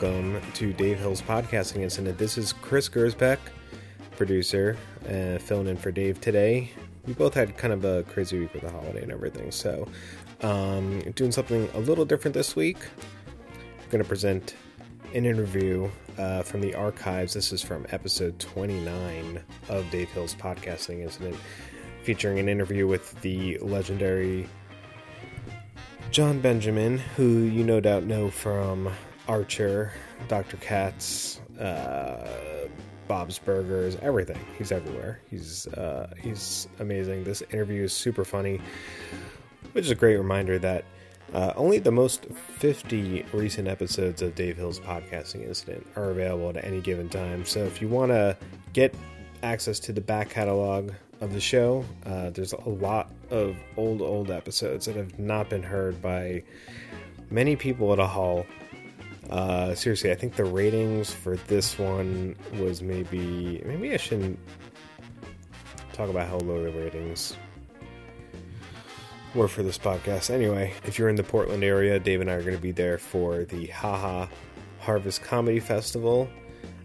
Welcome to Dave Hill's podcasting incident. This is Chris Gersbeck, producer, uh, filling in for Dave today. We both had kind of a crazy week with the holiday and everything, so um, doing something a little different this week. I'm going to present an interview uh, from the archives. This is from episode 29 of Dave Hill's podcasting incident, featuring an interview with the legendary Jon Benjamin, who you no doubt know from Archer, Dr. Katz, uh, Bob's Burgers, everything. He's everywhere. He's uh, he's amazing. This interview is super funny, which is a great reminder that uh, only the most 50 recent episodes of Dave Hill's podcasting incident are available at any given time. So if you want to get access to the back catalog of the show, uh, there's a lot of old, old episodes that have not been heard by many people at all. Uh, seriously, I think the ratings for this one was maybe. Maybe I shouldn't talk about how low the ratings were for this podcast. Anyway, if you're in the Portland area, Dave and I are going to be there for the Ha Ha Harvest Comedy Festival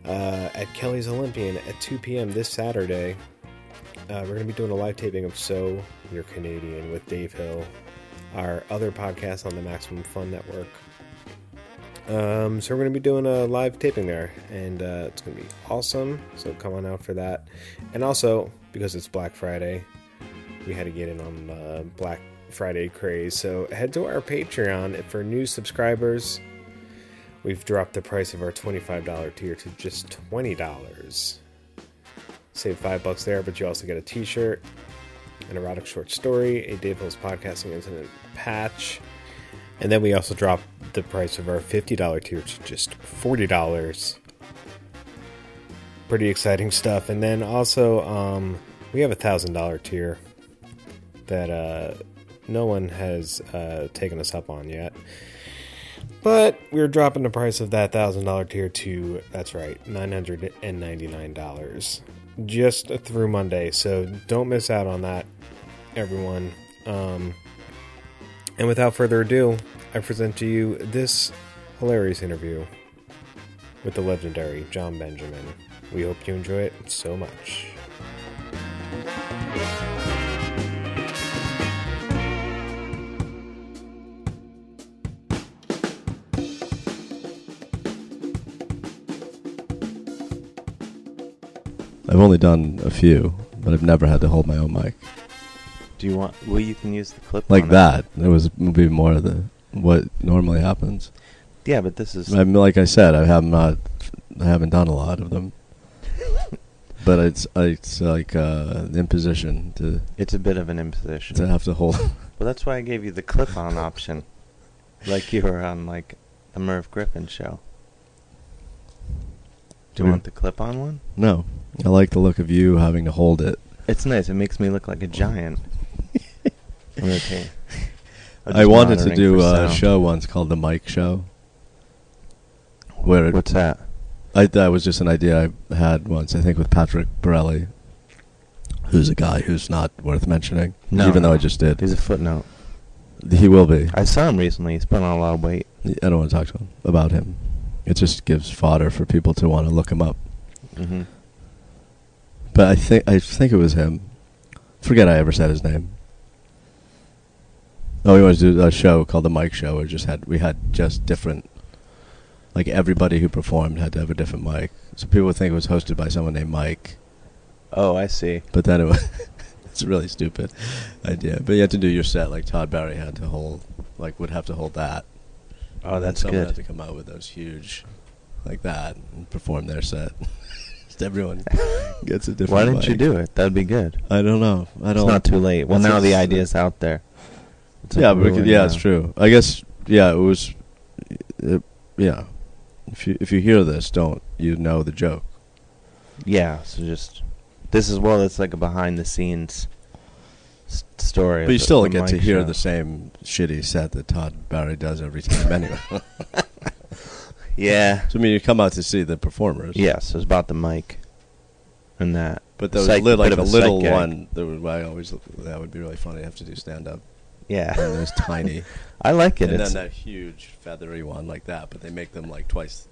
uh, at Kelly's Olympian at 2 p.m. this Saturday. Uh, we're going to be doing a live taping of So You're Canadian with Dave Hill, our other podcast on the Maximum Fun Network. Um, so we're going to be doing a live taping there, and uh, it's going to be awesome. So come on out for that. And also, because it's Black Friday, we had to get in on uh, Black Friday craze. So head to our Patreon for new subscribers. We've dropped the price of our $25 tier to just $20. Save five bucks there, but you also get a t shirt, an erotic short story, a Dave Hills podcasting incident patch, and then we also dropped the price of our $50 tier to just $40. Pretty exciting stuff. And then also, um, we have a $1,000 tier that uh, no one has uh, taken us up on yet. But we're dropping the price of that $1,000 tier to, that's right, $999 just through Monday. So don't miss out on that, everyone. Um, and without further ado, I present to you this hilarious interview with the legendary Jon Benjamin. We hope you enjoy it so much. I've only done a few, but I've never had to hold my own mic Do you want? Well, you can use the clip like on it. that. It was would be more of the what normally happens. Yeah, but this is I mean, like I said, I have not, I haven't done a lot of them, but it's it's like uh, an imposition to it's a bit of an imposition. to have to hold. well, that's why I gave you the clip-on option, like you were on like the Merv Griffin show. Do you Hmm. want the clip-on one? no, I like the look of you having to hold it. It's nice. It makes me look like a giant. I'm gonna take- I'm I wanted to do a show once called the Mike Show, where it, What's that? I that was just an idea I had once. I think with Patrick Borelli, who's a guy who's not worth mentioning, No, even though. I just did. He's a footnote. He will be. I saw him recently. He's put on a lot of weight. I don't want to talk to him about him. It just gives fodder for people to want to look him up. hmm But I think I think it was him. Forget I ever said his name. Oh, we wanted to do a show called the Mike Show. Where just had we had just different, like everybody who performed had to have a different mic. So people would think it was hosted by someone named Mike, Oh, I see. but then it was. it's a really stupid idea. But you had to do your set like Todd Barry had to hold, like would have to hold that. Oh, that's someone good. had to come out with those huge, like that, and perform their set. Just everyone gets a different. Why didn't you mic. do it? That'd be good. I don't know. I don't. It's not too late. Well, That's now the idea's out there. It's yeah, like but could, yeah, now. it's true. I guess. Yeah, it was. It, yeah, if you if you hear this, don't you know the joke? Yeah, so just this is well, it's like a behind the scenes s- story. But you still get to hear show. the same shitty set that Todd Barry does every time anyway. Yeah. so I mean, you come out to see the performers. Yes, it was about the mic and that. But there was Psych- li- like a a little one. That would I always that would be really funny. I have to do stand up Yeah. and there's tiny, I like it. and It's then that huge feathery one like that. But they make them like twice,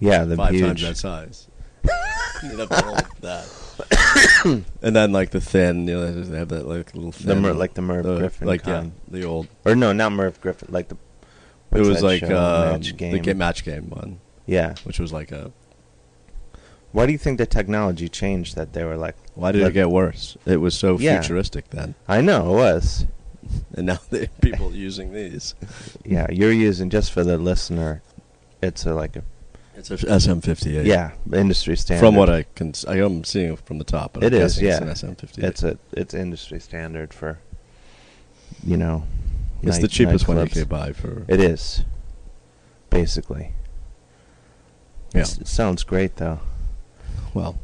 yeah, the five huge. times that size. you hold that. and then like the thin, you know, they have that like little thin, The Mer- like the Merv the- Griffin like kind. yeah, the old. Or no, not Merv Griffin. Like the. it was like um, match game. the game match game one, Yeah. which was like a. Why do you think the technology changed that they were like? Why did Let- it get worse? It was so Yeah. futuristic then, I know it was. and now people using these. Yeah, you're using just for the listener. It's a, like a It's a SM58. yeah industry standard. From what I can, I am seeing it from the top. But It I'm is, yeah. It's an SM58. it's a it's industry standard for. You know. It's the cheapest one you could buy for. It is. Basically. yeah. It's- It sounds great though. Well,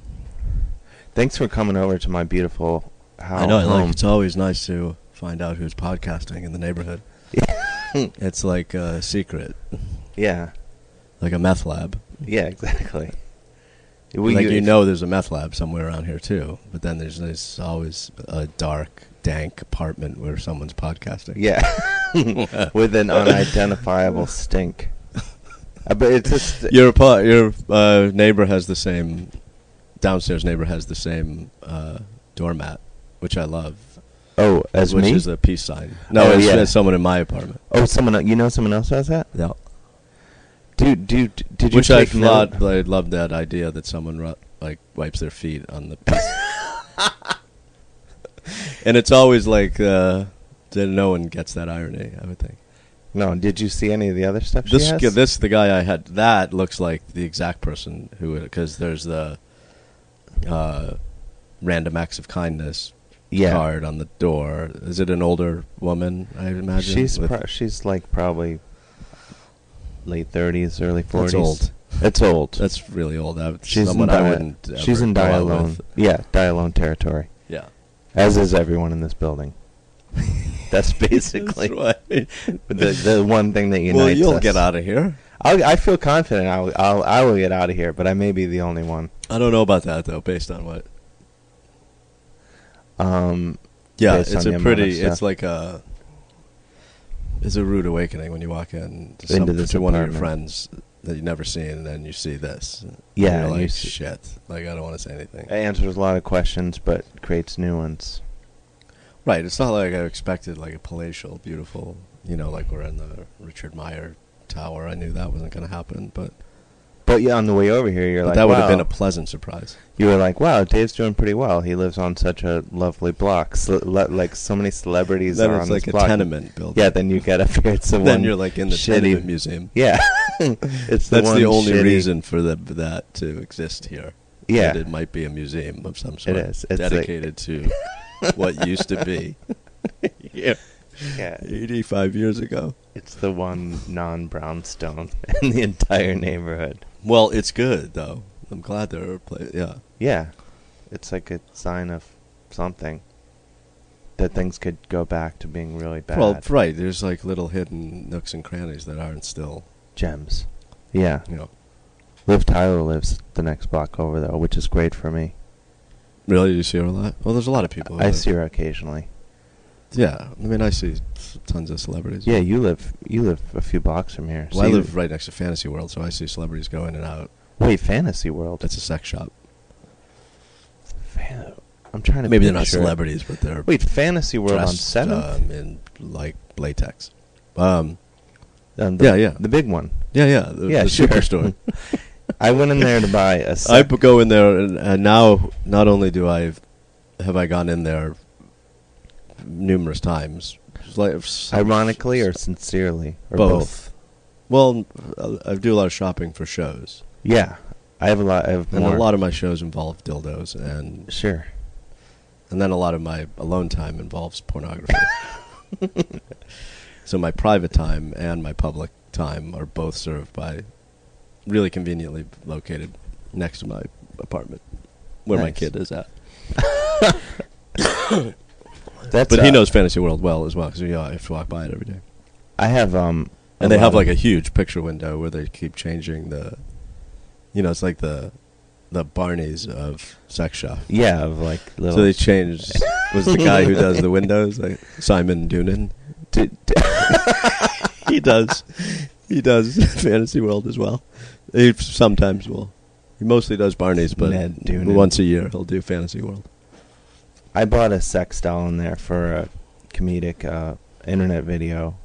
Thanks for coming over to my beautiful house. I know. I like. It's always nice to find out who's podcasting in the neighborhood. it's like a secret, Yeah. like a meth lab. Yeah. Exactly. like you know, there's a meth lab somewhere around here too. But then there's, there's always a dark, dank apartment where someone's podcasting. Yeah. With an unidentifiable stink. Uh, but it's just Your pa- your uh, neighbor has the same downstairs neighbor has the same uh, doormat, which I love. Oh, as which me. is a peace sign. No, Oh, as, yeah. someone in my apartment. oh, someone you know someone else has that. Yeah. Dude, dude, did you Which I thought I love that idea that someone ru- like wipes their feet on the peace. and it's always like uh, that no one gets that irony. I would think. No, did you see any of the other stuff This g- this the guy I had that looks like the exact person who because there's the uh, random acts of kindness yeah. card on the door. Is it an older woman? I imagine She's pro- she's like probably late thirties, early That's forties. old. It's old. That's really old. She's someone in I wouldn't. She's in die alone. with. Yeah, die alone territory. Yeah, As is everyone in this building. That's basically That's right. the the one thing that unites well, you'll us. get out of here. I'll, I feel confident I'll, I'll I will get out of here, but I may be the only one. I don't know about that though, based on what. Um, Yeah, it's a pretty. It's like a. It's a rude awakening when you walk in to, some, to one of your friends that you've never seen, and then you see this. Yeah, you're and you like shit. Like I don't want to say anything. it answers a lot of questions, but creates new ones. Right. It's not like I expected like a palatial, beautiful. You know, like we're in the Richard Meier Tower. I knew that wasn't going to happen, but, But yeah, on the way over here, you're but like, that would have been a pleasant surprise. You were like, wow, Dave's doing pretty well. He lives on such a lovely block. Ce- le- like so many celebrities Then are on like this a block. tenement building. Yeah, then you get up here. It's the then one you're like in the shitty- tenement museum. Yeah, it's the That's the only shitty- reason for the, that to exist here. Yeah, that it might be a museum of some sort. is. It's like- dedicated to what used to be. yeah, yeah. 85 years ago. It's the one non-brownstone in the entire neighborhood. Well, it's good though. I'm glad they're replaced. Yeah, Yeah, it's like a sign of something that things could go back to being really bad. well, right. There's like little hidden nooks and crannies that aren't still, gems. Yeah, you know. Liv Tyler lives the next block over though, which is great for me. Really, you see her a lot. Well, there's a lot of people. I see her occasionally. Yeah, I mean, I see tons of celebrities. Yeah, you live you live a few blocks from here. Well, I live right next to Fantasy World, so I see celebrities go in and out. Wait, Fantasy World. That's a sex shop. Fan- I'm trying to. Maybe they're not picture- celebrities, but they're Wait, Fantasy World on dressed Seventh. um, in like latex. Um, Um, the, yeah, yeah. the big one. yeah, yeah, the, Yeah, the sure. superstore. I went in there to buy a. I go in there, and, and now not only do I have I gone in there numerous times, like ironically or sincerely or both. both. Well, I do a lot of shopping for shows, Yeah, I have a lot. I have and more. a lot of my shows involve dildos, and Sure. and then a lot of my alone time involves pornography. so my private time and my public time are both served by really conveniently located next to my apartment where my kid is at. That's. But he uh, knows Fantasy World well as well because you know, I have to walk by it every day. I have um. And they have like a huge picture window where they keep changing the, you know, it's like the, the Barneys of sex shop. Yeah, of like little. So they changed. Was the guy who does the windows like Simon Doonan? Did- he does. He does Fantasy World as well. He sometimes will. He mostly does Barney's, but once a year he'll do Fantasy World. I bought a sex doll in there for a comedic uh, internet video,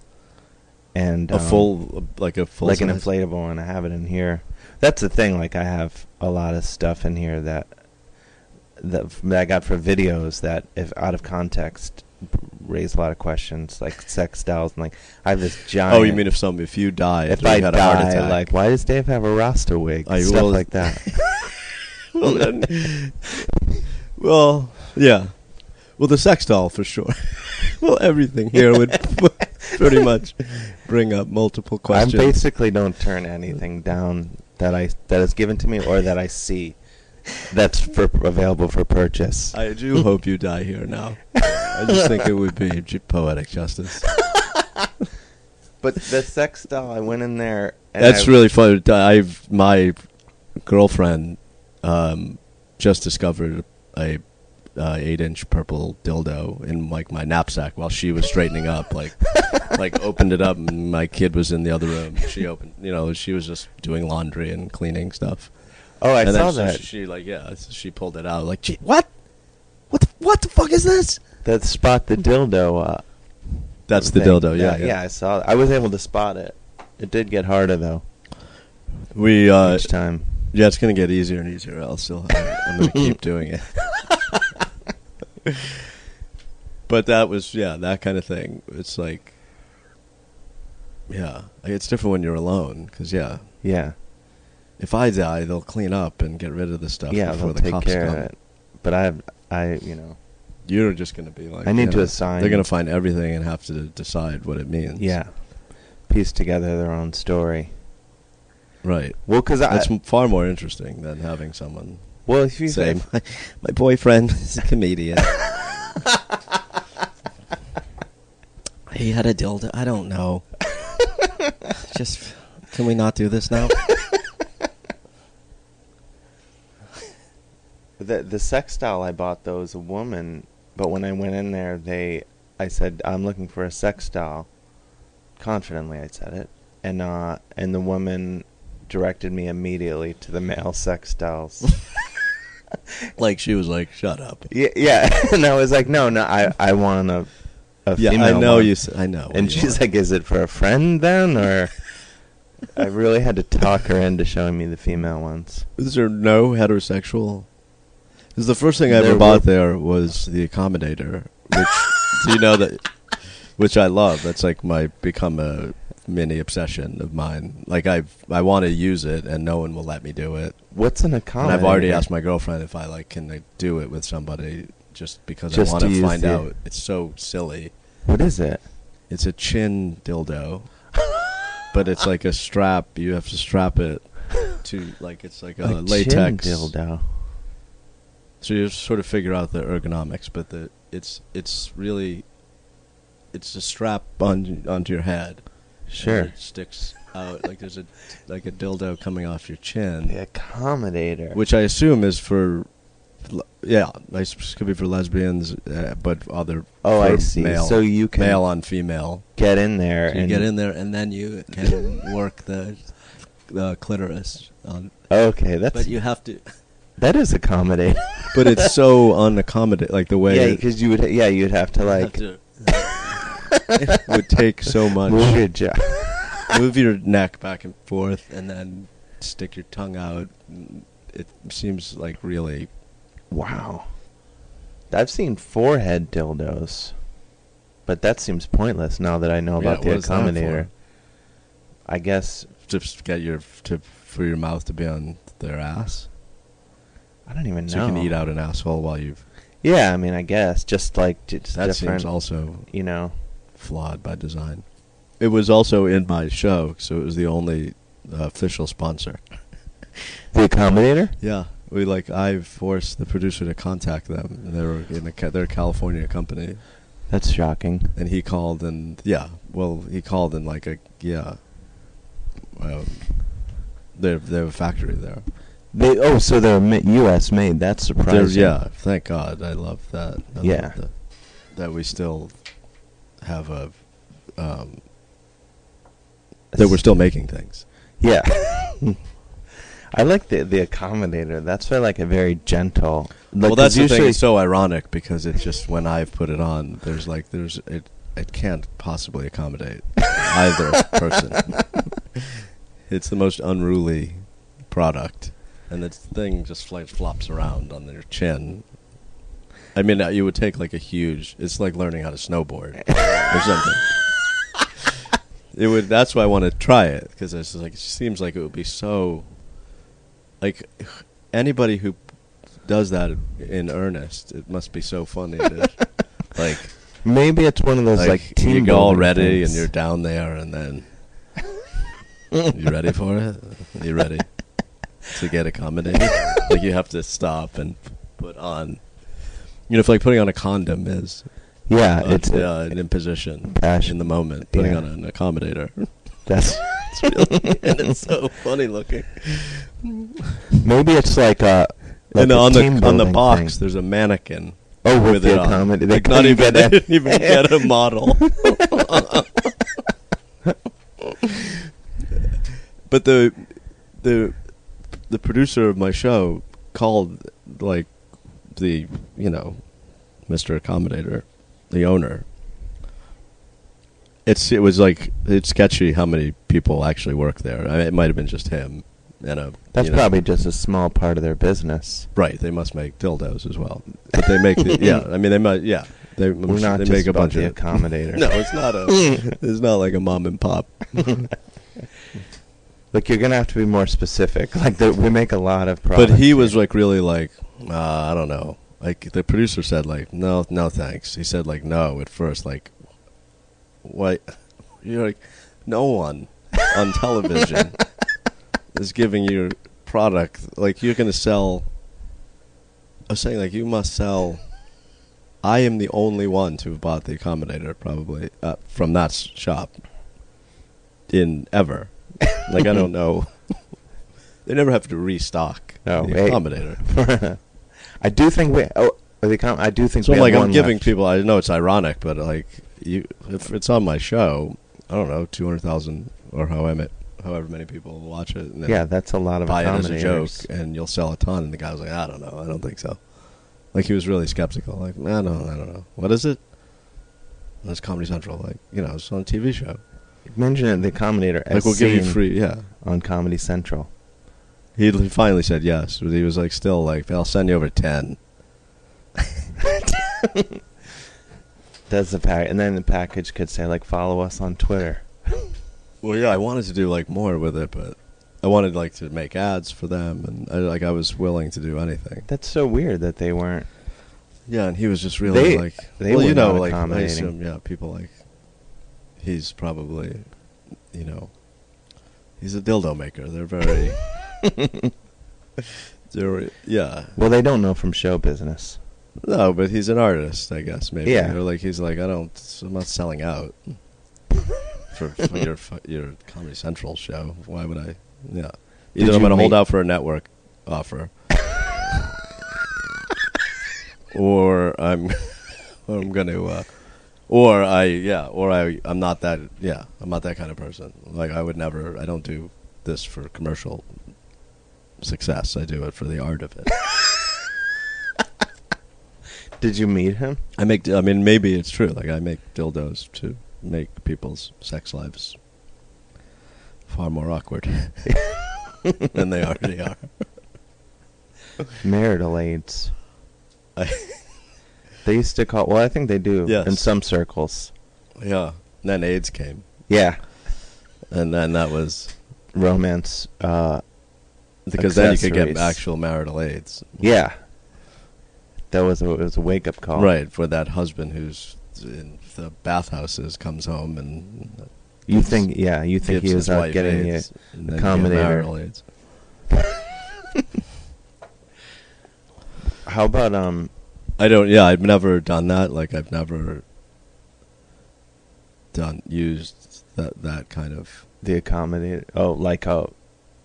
and A um, full, like a full, like an inflatable one. I have it in here. That's the thing. Like I have a lot of stuff in here that that, that I got for videos that, if out of context, raise a lot of questions, like sex dolls and like I have this giant. Oh, you mean if some if you die, if I you had a heart die, attack, like why does Dave have a Rasta wig? I Stuff will- like that. well, then, well, yeah. Well, the sex doll for sure. well, everything here would pretty much bring up multiple questions. I basically don't turn anything down that I that is given to me or that I see that's for available for purchase. I do hope you die here now. I just think it would be poetic justice. But the sex doll, I went in there. And That's I- really fun. I've my girlfriend um, just discovered a uh, eight-inch purple dildo in like my knapsack while she was straightening up. Like, like opened it up, and my kid was in the other room. She opened, you know, she was just doing laundry and cleaning stuff. Oh, I and saw then that. She, she like yeah, she pulled it out. Like, gee, what? What? The, what the fuck is this? that spot the dildo. Uh, That's the thing. dildo. Yeah, yeah, yeah. I saw. It. I was able to spot it. It did get harder though We uh, each time. Yeah, it's gonna get easier and easier. I'll still, I'm gonna keep doing it. but that was, yeah, that kind of thing. It's like, yeah, it's different when you're alone. Because yeah, Yeah, if I die, they'll clean up and get rid of the stuff yeah, before they'll the take cops care come. of it. But I, I, you know, You're just gonna be like, I need you to know, assign- They're gonna find everything and have to decide what it means. yeah, piece together their own story. right. Well, because That's m- far more interesting than having someone well, if you my, my boyfriend is a comedian. he had a dildo. I don't know. Just can we not do this now? The the sex doll I bought though is a woman, but when I went in there, they I said I'm looking for a sex doll. Confidently, I said it, and uh, and the woman directed me immediately to the male sex dolls. like she was like, "Shut up." yeah, yeah, and I was like, no, no, I I want a a Yeah, female I know one. you. I know. And she's want. like, is it for a friend then, or? I really had to talk her into showing me the female ones. "Is there no heterosexual?" Because the first thing I There ever bought were- there was the accommodator, which do you know that? Which I love. That's like my become a mini obsession of mine. Like I, I want to use it, and no one will let me do it. What's an accommodator? And I've already asked my girlfriend if I like can I do it with somebody just because Just I want to find the- out. It's so silly. What is it? It's a chin dildo, but it's like a strap. You have to strap it to like it's like a, A latex chin dildo. So you sort of figure out the ergonomics, but the it's it's really it's a strap on onto your head. Sure. it sticks out like there's a like a dildo coming off your chin. The accommodator. which I assume is for, yeah, it could be for lesbians, uh, but other. oh, I see. Male, so you can male on female. get in there So you and get in there, and then you can work the the clitoris on. Okay, that's But you have to. that is accommodating. But it's so unaccommodating, like the way yeah, because you would yeah you'd have to you have like to- it would take so much. move your jaw. Move your neck back and forth, and then stick your tongue out. It seems like really wow. I've seen forehead dildos, but that seems pointless now that I know Yeah, about the what is that for? accommodator. I guess just get your to for your mouth to be on their ass. I don't even know. So you can eat out an asshole while you've. Yeah, I mean, I guess just like just That seems also you know. Flawed by design. It was also in my show, so it was the only uh, official sponsor. The accommodator? Yeah, we like I forced the producer to contact them. They were in a they're a California company, That's shocking. and he called and yeah, well he called and like a yeah, um, they they have a factory there. They oh, so they're U.S. made. That's They're, surprising. yeah, thank God. I love that. I love Yeah. that, that we still have a um, that we're still making things. Yeah. I like the the accommodator. That's why like a very gentle. Like, well, that's the thing. usually- It's so ironic because it's just when I've put it on, there's like there's it it can't possibly accommodate either person. It's the most unruly product, and the thing just like flops around on your chin. I mean, uh, you would take like a huge. It's like learning how to snowboard or something. It would. That's why I want to try it because it's like it seems like it would be so. Like anybody who does that in earnest, it must be so funny. To, like, maybe it's one of those like, like, team you go all ready and you're down there, and then you ready for it? You ready to get accommodated? like you have to stop and put on. You know, if like putting on a condom is yeah, uh, it's uh, an imposition Passion. in the moment. Putting Yeah. on an accommodator, that's it's really, and it's so funny looking. maybe it's like a like and on the on the box, thing. there's a mannequin Oh, with, with the accommodator, they Like not even they didn't even get a model. but the the the producer of my show called like the you know Mr. Accommodator, the owner. It's it was like it's sketchy how many people actually work there. I mean, it might have been just him and a That's you know- probably just a small part of their business. Right, they must make dildos as well. But they make the, yeah, I mean they might yeah. They, We're not they just make a about bunch the of accommodator. No, it's not a it's not like a mom and pop. Like you're gonna have to be more specific. Like the, we make a lot of products. But he was like really like uh, I don't know. Like the producer said like no no thanks. He said like no at first like what you're like no one on television is giving you product like you're going to sell I was saying like you must sell I am the only one to have bought the accommodator probably uh, from that shop in ever. like I don't know. they never have to restock No, the wait. accommodator. I do think we. Oh, the accom- I do think So like I'm giving left. people. I know it's ironic, but like you, if it's on my show, I don't know, two hundred thousand or however however many people watch it. And Yeah, that's a lot of buy it as a joke, and you'll sell a ton. And the guy was like, I don't know, I don't think so. Like he was really skeptical. Like, no, no, I don't know. What is it? That's Comedy Central. Like, you know, it's on a TV show. Mention it, the accommodator. Like, we'll give you free. Yeah. on Comedy Central. He finally said yes, but he was like, still like, I'll send you over ten. Does the pack, and then the package could say like, follow us on Twitter. Well, yeah, I wanted to do like more with it, but I wanted like to make ads for them, and I, like I was willing to do anything. That's so weird that they weren't. Yeah, and he was just really They- like, they well, were you know, not like I accommodating. assume, yeah, people like he's probably, you know, he's a dildo maker. They're very, they're yeah, Well, they don't know from show business. no, but he's an artist, I guess maybe. Yeah. or like he's like I don't, I'm not selling out for, for your fu- your Comedy Central show. Why would I? Yeah, Did either I'm going to hold out for a network offer. or I'm or I'm going to uh, or I yeah, or I I'm not that yeah, I'm not that kind of person. Like I would never I don't do this for commercial success. I do it for the art of it. Did you meet him? I make I mean maybe it's true. Like I make dildos to make people's sex lives far more awkward than they already are. Marital aids. I, They used to call. Well, I think they do Yes. in some circles. yeah. And then AIDS came, Yeah, and then that was romance. Uh, because then you could get actual marital AIDS. yeah, that was a, it was a wake up call. Right for that husband who's in the bathhouses comes home and You think? Yeah, you think he was out getting? AIDS, and then you get accommodator. How about um? I don't. Yeah, I've never done that. Like I've never done used that that kind of. The accommodator. Oh, like uh,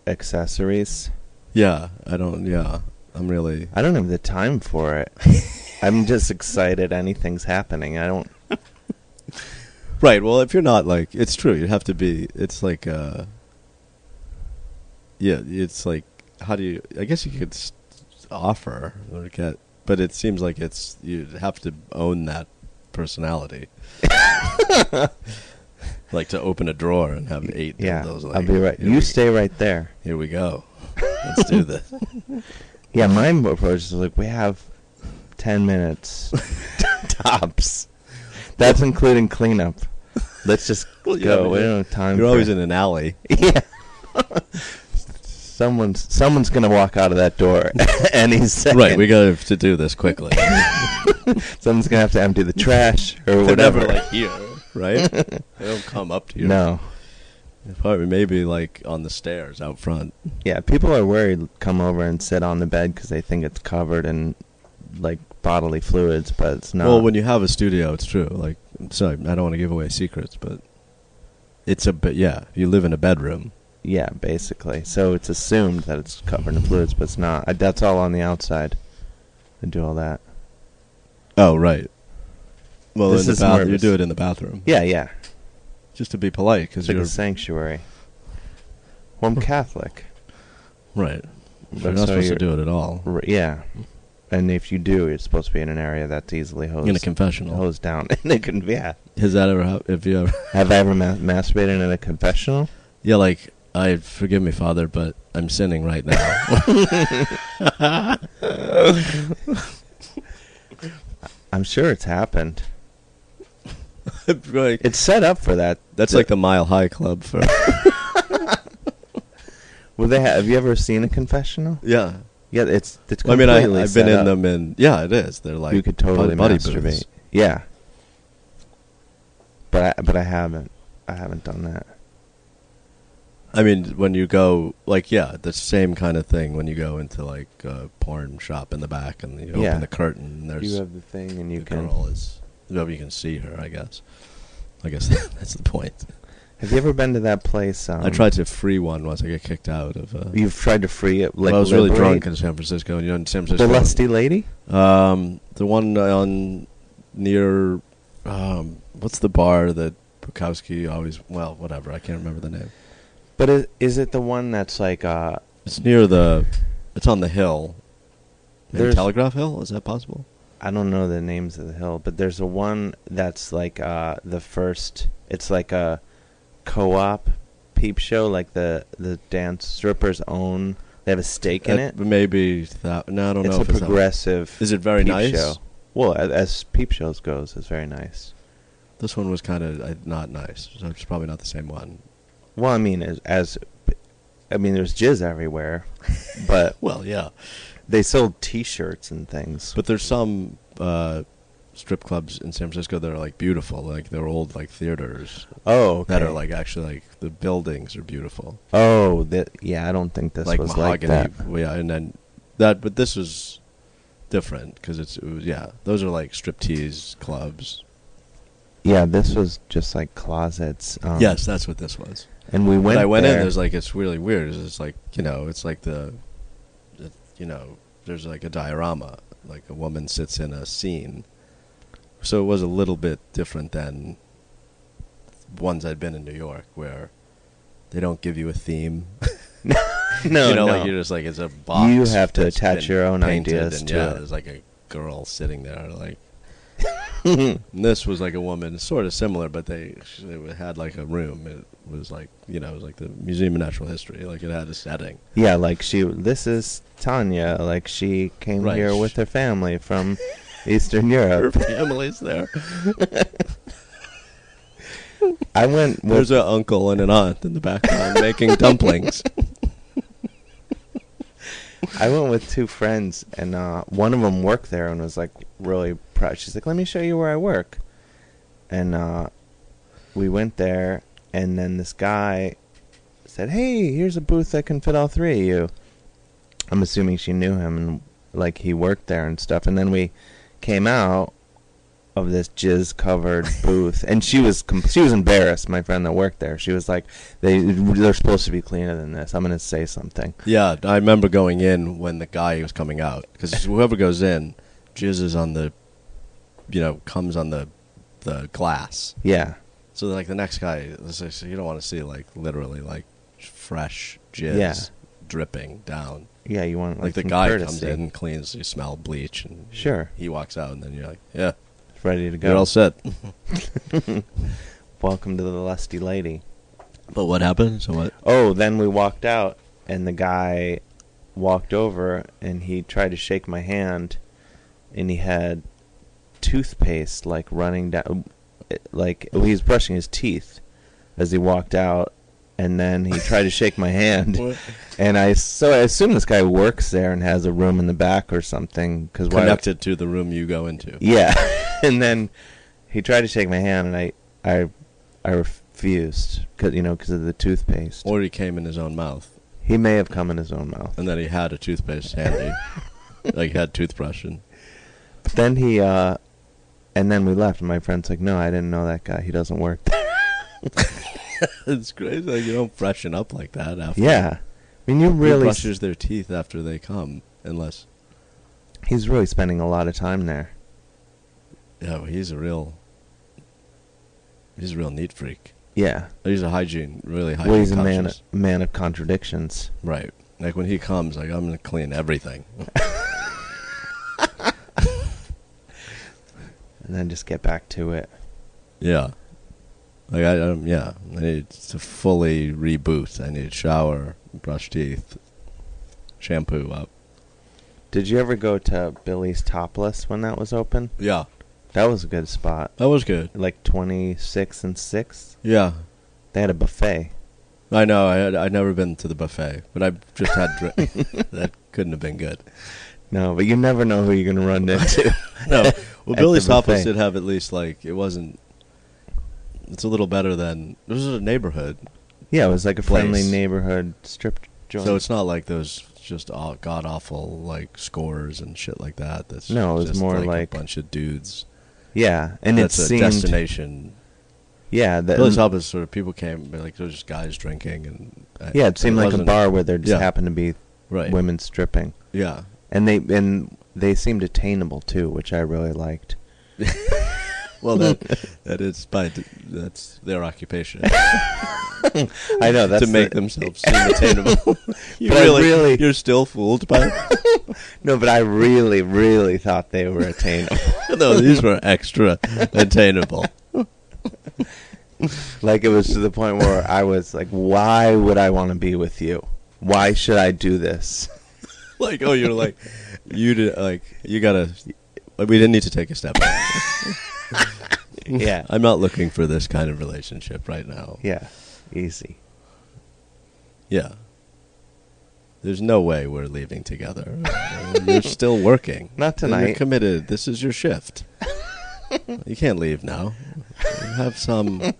accessories. Yeah, I don't. Yeah, I'm really. I don't have the time for it. I'm just excited anything's happening. I don't. Right. Well, if you're not like, it's true. You have to be. It's like, uh, yeah. It's like, how do you? I guess you could offer or get, but it seems like it's you have to own that personality. like to open a drawer and have eight. Yeah, dildos, I'll be right. You we, stay right there. Here we go. Let's do this. Yeah, my approach is like we have ten minutes tops. That's including cleanup. Let's just Well, yeah, go. we don't have time. You're always in an alley. Yeah. Someone's someone's gonna walk out of that door any second. Right. We got to have to do this quickly. Someone's gonna have to empty the trash or They're whatever. never like here, right? they don't come up to you. no. Probably maybe like on the stairs out front. Yeah, people are worried. Come over and sit on the bed because they think it's covered in like bodily fluids, but it's not. Well, when you have a studio, it's true. Like, sorry, I don't want to give away secrets, but it's a bit. Yeah, you live in a bedroom. Yeah, basically. So it's assumed that it's covered in fluids, but it's not. Uh, That's all on the outside. They do all that. Oh, right. Well, This in the is more bath, of you a do it in the bathroom. Yeah, yeah. just to be polite, because It's like you're a sanctuary. Well, I'm Catholic. right. But You're not so supposed to you're- do it at all. R- yeah. And if you do, it's supposed to be in an area that's easily hosed, in a confessional. hosed down. and it can, yeah. Has that ever happened? If you ever, Have I ever ma- masturbated in a confessional? yeah, like I forgive me, Father, but I'm sinning right now. I'm sure it's happened. It's set up for that. That's like the Mile High Club for. Well, they ha- have you ever seen a confessional? yeah. Yeah, it's it's. I mean, I, I've been in up. them, and yeah, it is. They're like you could totally buddy masturbate. booths. Yeah. But I, but I haven't. I haven't done that. I mean, when you go, like, yeah, the same kind of thing when you go into like a porn shop in the back, and you Yeah. open the curtain, and there's you have the thing, and you the can. girl is. You can see her. I guess. I guess that's the point. Have you ever been to that place? Um, I tried to free one once I get kicked out of. Uh, You've tried to free it. Like I was really liberate drunk in San Francisco. You know, in San Francisco, The lusty lady. Um, the one on near, um, what's the bar that Bukowski always? Well, whatever. I can't remember the name. But is, is it the one that's like uh It's near the. It's on the hill. Maybe There's- Telegraph Hill. Is that possible? I don't know the names of the hill, but there's a one that's like uh the first it's like a co-op peep show like the the dance strippers own they have a stake in Uh, it. Maybe that. No, I don't It's know a if it's that one. progressive Is it very peep nice? show. Well, a- as peep shows goes, it's very nice. This one was kind of uh, not nice. So it's probably not the same one. Well, I mean as as I mean there's jizz everywhere, but Well, yeah, they sold t-shirts and things. but there's some uh, strip clubs in San Francisco that are like beautiful, like they're old like theaters oh, okay. that are like actually like the buildings are beautiful. Oh, that yeah, I don't think this like was like mahogany. that. well, yeah, and then that, but this was different because it's it was, yeah, those are like striptease clubs. Yeah, this was just like closets. Um, yes, that's what this was. And we went. When I went there. in, there's like it's really weird. It's like you know, it's like the, the, you know, there's like a diorama, like a woman sits in a scene. So it was a little bit different than ones I'd been in New York, where they don't give you a theme. no, you know, no. like you're just like it's a box. You have to attach your own ideas and to yeah, it. There's like a girl sitting there, like. and this was like a woman, sort of similar, but they it had like a room. It was like you know, it was like the Museum of Natural History. Like it had a setting. yeah, like she. This is Tanya. Like she came Right. here with her family from Eastern Europe. Her family's there. I went. There's an uncle and an aunt in the background making dumplings. I went with two friends, and uh, one of them worked there and was like really proud. She's like, "Let me show you where I work," and uh, we went there, and then this guy said, "Hey, here's a booth that can fit all three of you." I'm assuming she knew him and like he worked there and stuff. And then we came out of this jizz covered booth, and she was she was embarrassed. My friend that worked there, she was like, "They they're supposed to be cleaner than this." I'm gonna say something. Yeah, I remember going in when the guy was coming out because whoever goes in, jizz is on the, you know, comes on the, the glass. Yeah. So like the next guy, is- you don't want to see like literally like fresh jizz Yeah. dripping down. Yeah, you want Like, like, the guy courtesy. comes in, cleans, you smell bleach, and Sure. he walks out, and then you're like, yeah, ready to go. you're all set. Welcome to the lusty lady. but what happened? So what? Oh, then we walked out, and the guy walked over, and he tried to shake my hand, and he had toothpaste like running down, like he was brushing his teeth as he walked out, and then he tried to shake my hand, and I so I assume this guy works there and has a room in the back or something because Connected to the room you go into. Yeah, and then he tried to shake my hand, and I I I refused because you know because of the toothpaste. Or he came in his own mouth, He may have come in his own mouth. and then he had a toothpaste handy, like he had toothbrush, and But then he, uh, and then we left, and my friend's like, no, I didn't know that guy. He doesn't work it's crazy. Like you don't freshen up like that after. yeah. I mean, you really, brushes their teeth after they come, unless he's really spending a lot of time there. yeah, well, he's a real. He's a real neat freak. Yeah. He's a hygiene, really hygiene Well, he's a man, man of contradictions. Right. Like when he comes, like I'm gonna clean everything. And then just get back to it. yeah. Like I, um, yeah, I need to fully reboot. I need shower, brush teeth, shampoo up. Did you ever go to Billy's Topless when that was open? Yeah, That was a good spot. that was good. Like 26 and 6? Yeah, They had a buffet. I know. I had I'd never been to the buffet, but I just had drink. that couldn't have been good. No, but you never know who you're going to run into. No, well, Billy's Topless did have at least like it wasn't. It's a little better than this is a neighborhood, yeah, it was like a friendly neighborhood strip joint. so it's not like those just god awful like scores and shit like that. That's No, it was just more like, like- a bunch of dudes. yeah, and that's it a seemed destination. yeah, that Billy's Topless sort of people came, like there was just guys drinking and uh, yeah, it seemed like a bar where there just Yeah. happened to be right? women stripping, Yeah, and they and they seemed attainable too, which I really liked. well that that is by that's their occupation. I know that's to make the- themselves seem attainable. you really, really- you're still fooled by. No, but I really, really thought they were attainable. no, these were extra attainable. like it was to the point where I was like, "Why would I want to be with you? Why should I do this?" Like, oh, you're like, you did like you gotta. We didn't need to take a step back. yeah, I'm not looking for this kind of relationship right now. yeah, easy. Yeah. There's no way we're leaving together. you're still working. Not tonight You're tonight. committed. This is your shift. you can't leave now. You have some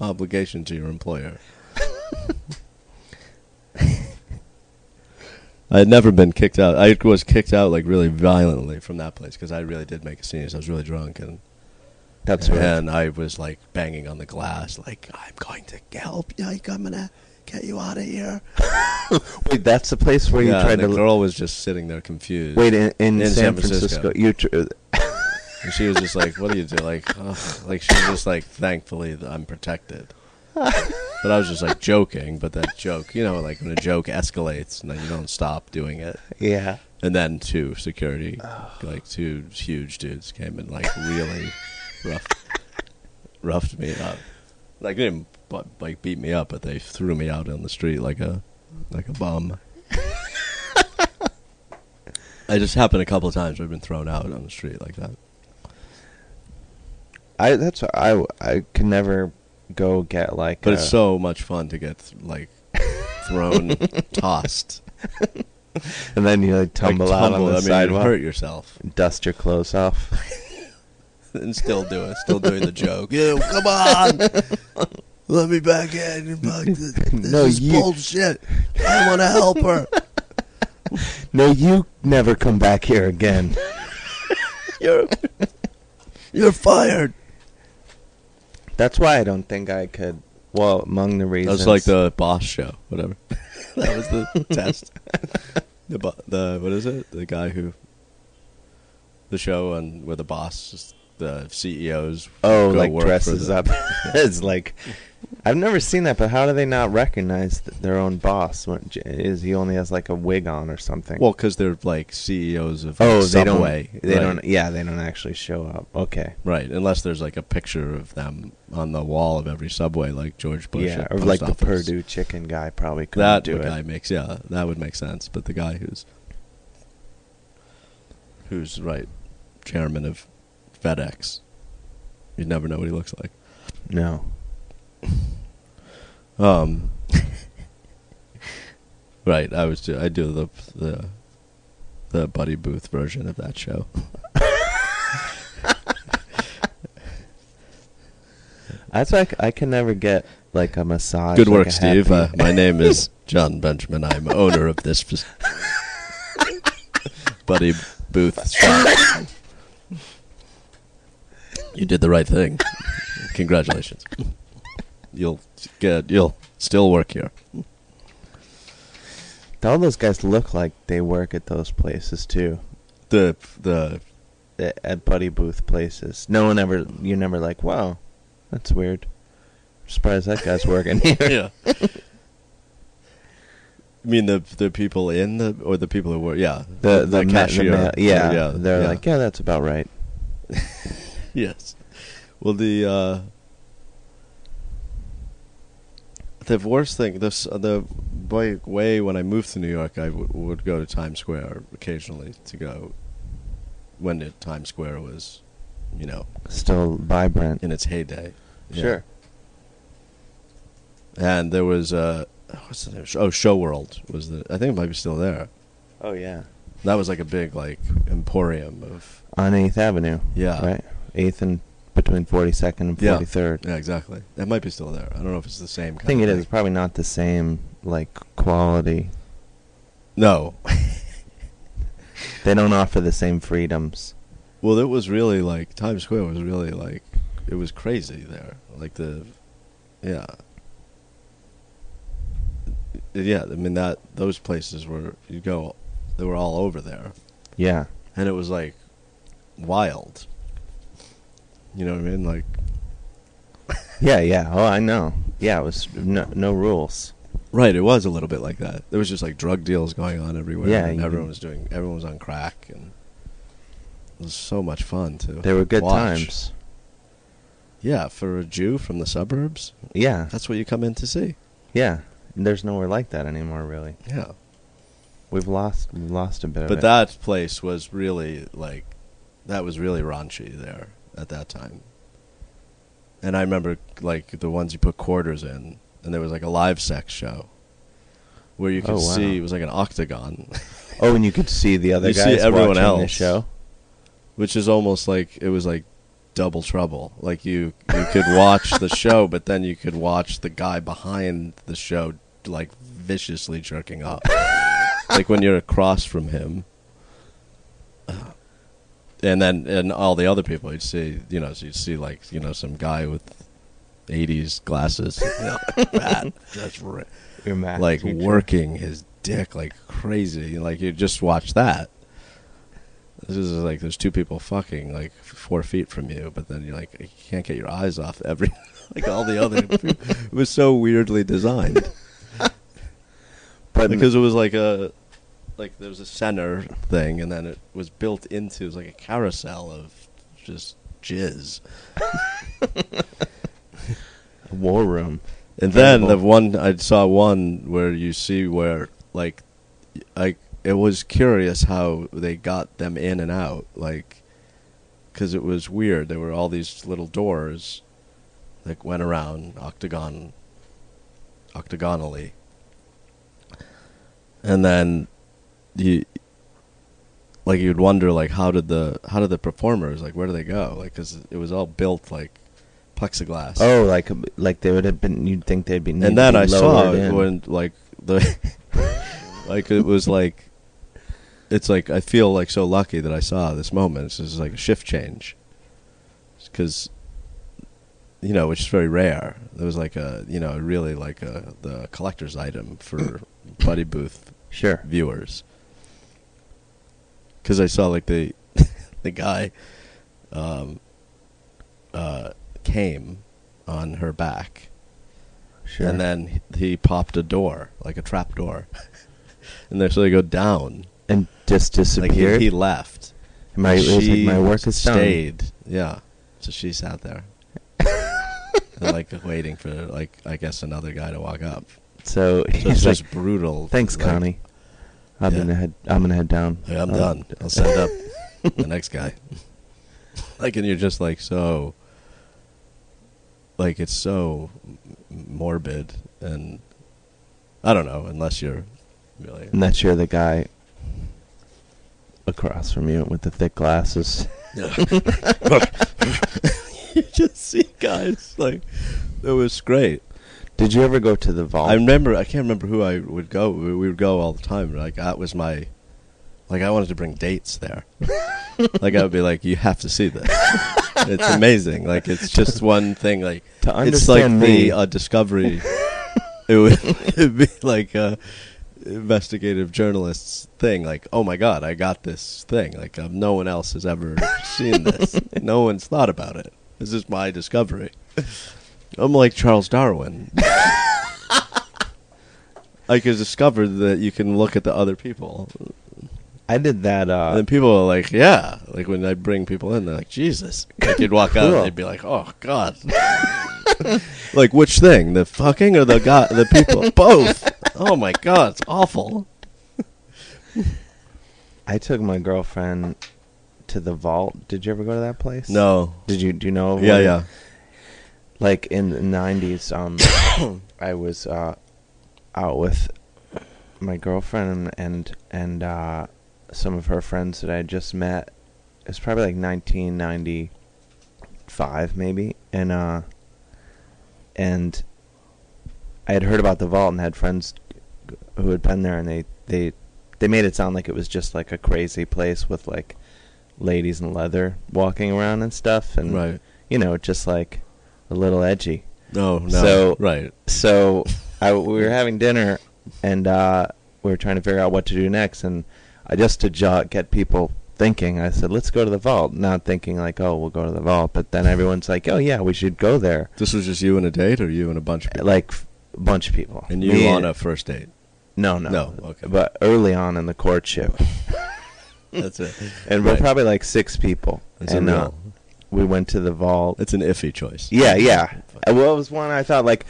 obligation to your employer. I had never been kicked out. I was kicked out like really violently from that place because I really did make a scene. So I was really drunk and That's right. and I was like banging on the glass, like I'm going to help you. I'm gonna get you out of here. Wait, that's the place where you tried the to girl was just sitting there confused. wait in, in, In San, San Francisco. Francisco. You tr- And she was just like, "What do you do?" Like, like she was just like, "Thankfully, I'm protected." but I was just like joking. But that joke, you know, like when a joke escalates and then you don't stop doing it. yeah. And then two security, oh. like two huge dudes came and like really rough, roughed me up. Like they didn't bu- like beat me up, but they threw me out on the street like a like a bum. I just happened a couple of times. where I've been thrown out on the street like that. I that's I I can never go get like. But a- it's so much fun to get like thrown, tossed, and then you like tumble like, out on the I mean, sidewalk, you hurt yourself, dust your clothes off. and still do it, still doing the joke. Yeah, come on, let me back in. This No, is you- bullshit. I want to help her. no, you never come back here again. You're you're fired. That's why I don't think I could. Well, among the reasons. was like the boss show, whatever. that was the test. The bo- the what is it? The guy who the show and where the boss the CEOs. Oh, go like work for dresses the- up. it's like I've never seen that, but how do they not recognize th- their own boss? When, is he only has like a wig on or something? Well, because they're like CEOs of oh, they Subway. don't. They right. don't. Yeah, they don't actually show up. Okay. Right, unless there's like a picture of them on the wall of every subway, like George Bush. yeah, or like the. Perdue chicken guy probably couldn't That do the it. guy makes yeah, that would make sense. But the guy who's who's right, chairman of FedEx, you never know what he looks like. No. Um, right, I was I do the the the Buddy Booth version of that show. That's like I can never get like a massage. Good work, a Steve. Uh, my name is Jon Benjamin. I'm owner of this Buddy Booth shop. You did the right thing. Congratulations. You'll get. You'll still work here. All those guys look like they work at those places too. The the At- Buddy Booth places. No one ever. You're never like, wow, that's weird. surprised that guy's working here. yeah. I mean the the people in the or the people who work. Yeah. The the, the cashier. ma- yeah, Yeah. they're yeah. like, yeah, that's about right. Yes. Well, the uh, the worst thing, this the way, way when I moved to New York, I w- would go to Times Square occasionally to go when the Times Square was, you know, Still vibrant. in its heyday. Yeah. Sure. And there was uh, what's the name? Oh, Show World was the. I think it might be still there. Oh yeah. That was like a big like emporium of. On Eighth Avenue. Yeah. Right. Eighth and between Forty Second and Yeah. Forty Third. Yeah, exactly. That might be still there. I don't know if it's the same. Kind I think of it thing. is probably not the same like quality. No, They don't offer the same freedoms. Well, it was really like Times Square was really like it was crazy there. Like the, yeah, uh, yeah. I mean that those places were you go, they were all over there, Yeah. and it was like wild. You know what I mean? Like Yeah, yeah. Oh, I know. Yeah, it was no, no rules. right, it was a little bit like that. There was just like drug deals going on everywhere. Yeah, and everyone was doing. Everyone was on crack, and it was so much fun too. They were good watch. times. Yeah, for a Jew from the suburbs, Yeah. that's what you come in to see. Yeah. There's nowhere like that anymore, really. Yeah. We've lost we've lost a bit of But that place was really like that was really raunchy there at that time. And I remember like the ones you put quarters in and there was like a live sex show where you oh, could Oh, wow. see it was like an octagon oh, and you could see the other You see guys everyone watching the show. which is almost like it was like double trouble. Like you you could watch the show but then you could watch the guy behind the show like viciously jerking off. like when you're across from him. And then and all the other people you'd see, you know, so you'd see like, you know, some guy with 80s glasses, you know, like that, just ri- Your like teacher. working his dick like crazy. Like you just watch that. This is like there's two people fucking like four feet from you, but then you're like you can't get your eyes off every like all the other. it was so weirdly designed But because it was like a like there was a center thing, and then it was built into it was like a carousel of just jizz. war room. And then the one I saw one where you see where like I it was curious how they got them in and out like cuz it was weird there were all these little doors that went around octagon octagonally and then you like you'd wonder like how did the how did the performers like where do they go like cuz it was all built like plexiglass Oh, like like they would have been. You'd think they'd be. and then be I saw in. when like the like it was like it's like I feel like so lucky that I saw this moment. It's just like a shift change because you know which is very rare. There was like a you know really like a the collector's item for Buddy Booth Sure. viewers because I saw like the the guy um, uh, came on her back, Sure. and then he, popped a door like a trap door, and then so they go down. and just Like disappeared. he, he left. my, was like, my work is done. stayed. Yeah, so she sat there, and, like waiting for like I guess another guy to walk up. So So it's he's like, just brutal. "Thanks, like, Connie. I'm Yeah. gonna head. I'm gonna head down. Yeah, I'm Uh, done. I'll send up the next guy. Like, and you're just like so. Like it's so morbid, and I don't know unless you're really. That's you're the guy across from you with the thick glasses. you just see guys like it was great. Did you ever go to the vault? I remember. I can't remember who I would go. We we would go all the time. Like that was my. Like I wanted to bring dates there. like I would be like, you have to see this. it's amazing. Like it's just one thing. Like to it's like understand the me. uh, discovery. it would it'd be like a investigative journalist's thing. Like, oh my god, I got this thing. Like um, no one else has ever seen this. no one's thought about it. This is my discovery. I'm like Charles Darwin. I could discover that you can look at the other people. I did that. Uh, and then people are like, yeah. Like when I bring people in, they're like, Jesus. Like you'd walk out and they'd be like, oh, God. like which thing? The fucking or the guy, the people? Both. Oh my God, it's awful. I took my girlfriend to the vault. Did you ever go to that place? No. Did you? Do you know? Yeah, it- yeah. Like in the nineties, um, I was uh, out with my girlfriend and and uh, some of her friends that I had just met. It's probably like nineteen ninety five, maybe, and uh, and I had heard about the vault and had friends who had been there, and they they they made it sound like it was just like a crazy place with like ladies in leather walking around and stuff, and Right. you know, just like a little edgy. No, no. So- right. So I, we were having dinner, and uh, we were trying to figure out what to do next. And I just to jo- get people thinking, I said, "Let's go to the vault." Not thinking like, "Oh, we'll go to the vault," but then everyone's like, "Oh yeah, we should go there." This was just you and a date, or you and a bunch of people? Like a bunch of people. and you Me on a first date. no, no, No, okay. But early on in the courtship, That's it. and we're probably like six people, It's and uh. We went to the vault. It's an iffy choice. Yeah, yeah. Uh, Well, it was one I thought like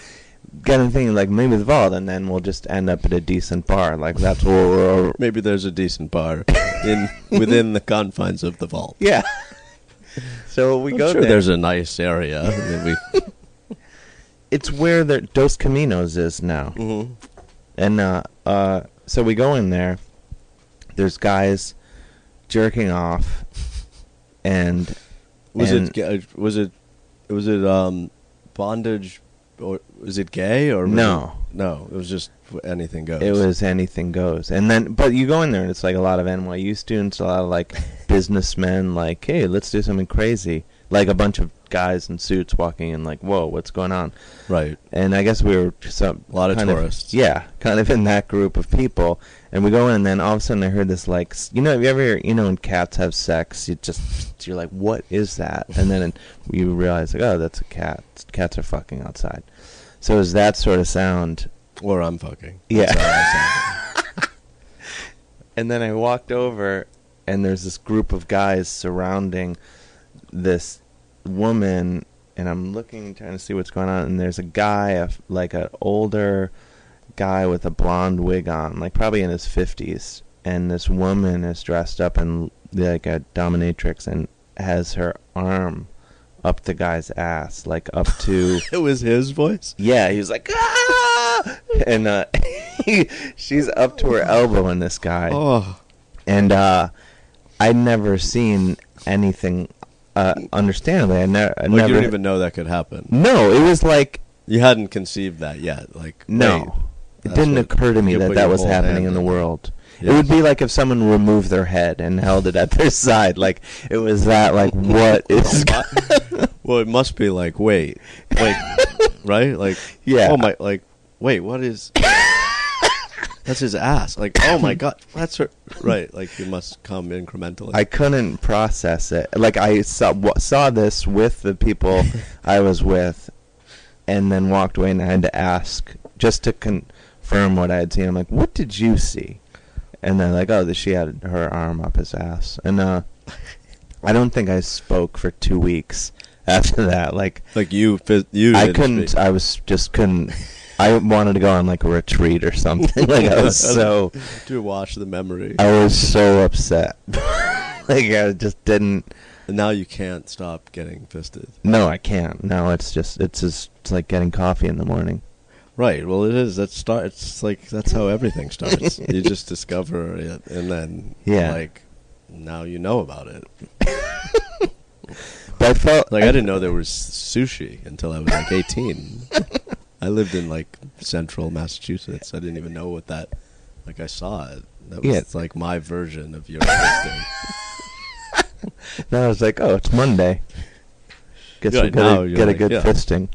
getting thinking like maybe the vault, and then we'll just end up at a decent bar. Like that's where we're. Maybe there's a decent bar in within the confines of the vault. Yeah. so we I'm go sure there. there's a nice area. we, it's where the Dos Caminos is now, Mhm. and uh, uh, so we go in there. There's guys jerking off, and Was and it was it was it um bondage or was it gay or No. it, no it was just anything goes. It was anything goes, and then but you go in there and it's like a lot of NYU students, a lot of like businessmen, like hey, let's do something crazy, like a bunch of guys in suits walking in, like whoa, what's going on? right. And I guess we were some A lot of tourists. yeah, kind of in that group of people, and we go in, and then all of a sudden I heard this like you know have you ever you know when cats have sex, you just you're like what is that? And then you realize like oh that's a cat. Cats are fucking outside. So it was that sort of sound Or I'm fucking. Yeah. That's how I sound. And then I walked over, and there's this group of guys surrounding this woman, and I'm looking, trying to see what's going on. And there's a guy, like an older guy with a blonde wig on, like probably in his 50s. And this woman is dressed up in like a dominatrix and has her arm up the guy's ass, like up to. it was his voice. Yeah, he was like, ah! and uh, she's up to her elbow in this guy, Oh, and uh, I'd never seen anything. Uh, understandably, I, ne- I like never. you didn't even know that could happen. no, it was like You hadn't conceived that yet. Like no. wait, it didn't occur to me that that was happening in the world. It would be like if someone removed their head and held it at their side. Like it was that. Like what is? Well, it must be like wait, like right, like Yeah. Oh my, like wait, what is? That's his ass. Like, oh my god, that's her. Right, like you must come incrementally. I couldn't process it. Like I saw saw this with the people I was with, and then walked away and I had to ask just to confirm what I had seen. I'm like, "What did you see?" And they're like, "Oh, that she had her arm up his ass." And uh, I don't think I spoke for two weeks after that. Like like you, you. I couldn't. speak. I was just couldn't. I wanted to go on like a retreat or something. like I was so. to watch the memory, I was so upset. like I just didn't. and now you can't stop getting fisted. No, I can't. No, it's just it's just it's like getting coffee in the morning. Right. Well, it is. That start. It's like that's how everything starts. you just discover it, and then Yeah. like now you know about it. But I felt Like I didn't know there was sushi until I was like 18. I lived in like central Massachusetts. I didn't even know what that. Like I saw it. That was Yeah. like my version of your fisting. Then I was like, oh, it's Monday. Guess Right, we'll get, a, get a good yeah. fisting.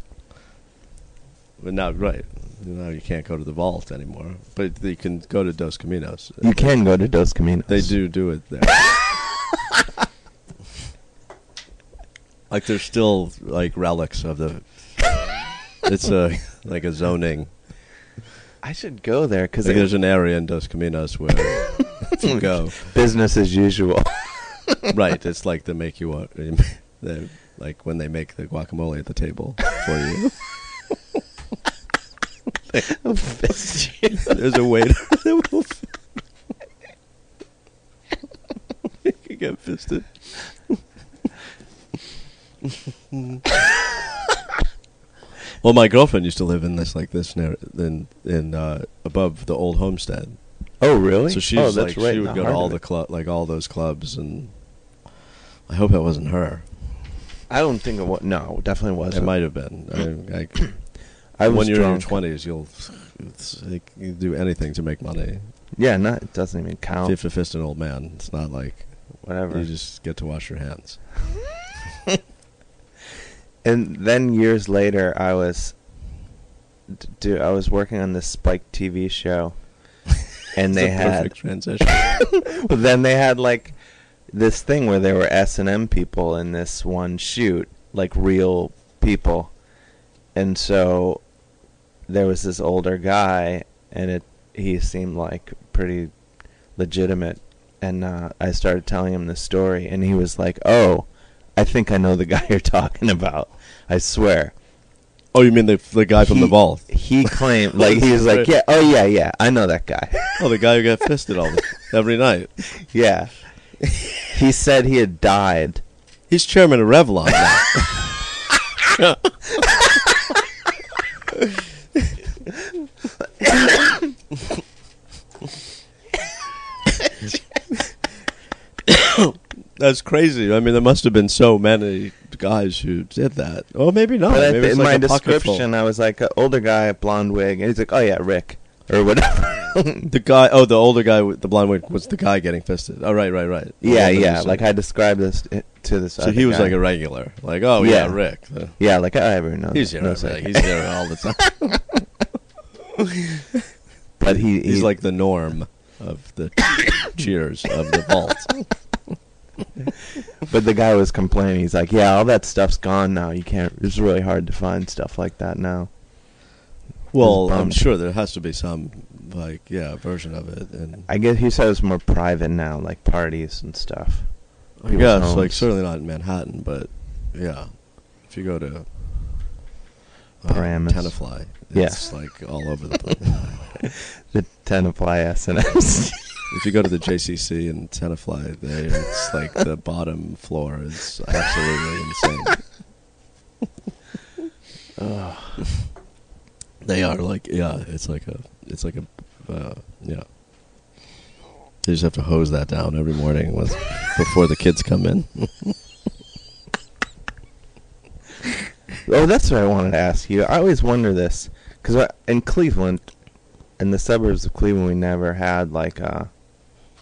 But now, right now, you can't go to the vault anymore. But you can go to Dos Caminos. You can go to Dos Caminos. They do do it there. like there's still like relics of the. It's a like a zoning. I should go there because Like there's an area in Dos Caminos where you go, business as usual. right? It's like they make you wa- uh, they like when they make the guacamole at the table for you. There's a waiter that will. you get fisted. well, my girlfriend used to live in this like this near in in uh, above the old homestead. oh, really? So she's oh, like right she would go to all the it. club like all those clubs and. I hope that wasn't her. I don't think it was. No, definitely wasn't. It might have been. I, I, I was when you're drunk. in your twenties, you'll like, you do anything to make money. Yeah, not it doesn't even If count. you have fist an old man, it's not like Whatever. you just get to wash your hands. and then years later, I was, d- dude, I was working on this Spike TV show, and they a had. transition. But then they had like this thing where there were S and M people in this one shoot, like real people, and so there was this older guy, and it he seemed like pretty legitimate, and uh, I started telling him the story, and he was like, "Oh, I think I know the guy you're talking about. I swear." oh, you mean the the guy from the vault? He claimed, like he was like, "Yeah, oh yeah, yeah, I know that guy." Oh, the guy who got fisted all the, every night. yeah. He said he had died. He's chairman of Revlon now. That's crazy. I mean, there must have been so many guys who did that. Oh, maybe not. Maybe th- in like my description, I was like an older guy, blonde wig, and he's like, "Oh yeah, Rick," or whatever. The guy, oh, the older guy with the blonde wig was the guy getting fisted. Oh, right, right, right. Yeah, yeah. Like I described this to this. so he was guy. like a regular. Like, oh yeah, Yeah. Rick. Uh, yeah, like I ever know. he's here. knows Like, he's there all the time. but he, He's he- like the norm of the cheers of the vault. But the guy was complaining. He's like, "Yeah, all that stuff's gone now. You can't. It's really hard to find stuff like that now." Well. I'm sure there has to be some like yeah version of it, and I guess he said it's more private now, like parties and stuff. I guess homes. like certainly not in Manhattan, but yeah, if you go to uh, Paramus. Tenafly, Yeah. it's like all over the place. The Tenafly S and M's. if you go to the JCC in Tenafly, they it's like the bottom floor is absolutely insane. They are like yeah, it's like a it's like a uh, yeah. They just have to hose that down every morning with, before the kids come in. Oh, that's what I wanted to ask you. I always wonder this because in Cleveland, in the suburbs of Cleveland, we never had like uh,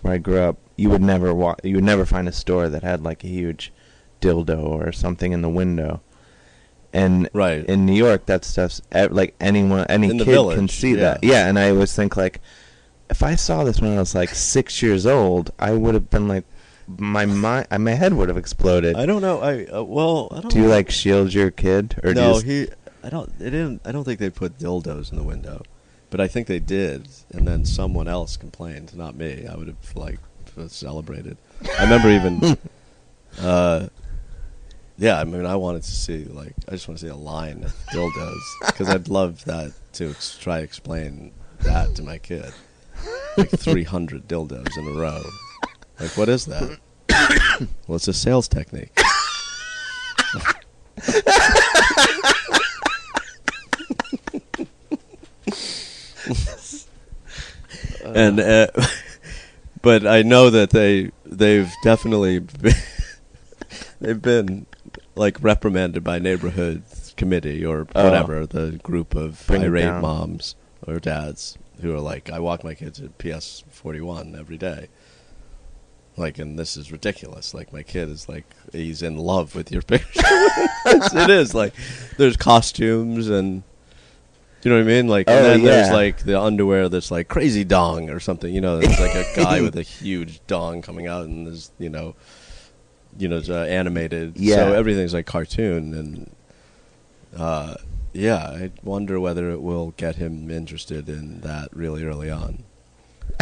where I grew up. You would never walk. You would never find a store that had like a huge dildo or something in the window. And Right. in New York, that stuff's like anyone, any In kid can see yeah. that. Yeah, and I always think like, if I saw this when I was like six years old, I would have been like, my mind, my head would have exploded. I don't know. I uh, well, I don't. Do you know. like shield your kid, or do you no, just- he. I don't. They didn't. I don't think they put dildos in the window, but I think they did. And then someone else complained, not me. I would have like celebrated. I remember even. uh, yeah, I mean, I wanted to see like I just want to see a line of dildos because I'd love that to ex- try to explain that to my kid. Like 300 dildos in a row. Like, what is that? well, it's a sales technique. and uh, but I know that they they've definitely been, they've been like reprimanded by neighborhood committee or Oh. whatever the group of Bring irate moms or dads who are like I walk my kids at PS forty one every day. Like and this is ridiculous. Like my kid is like he's in love with your picture. It is like there's costumes and you know what I mean? Like, and Oh, then there's like the underwear that's like crazy dong or something. You know, there's like a guy with a huge dong coming out, and there's you know, you know, it's uh, animated. Yeah. So everything's like cartoon, and uh, yeah, I wonder whether it will get him interested in that really early on.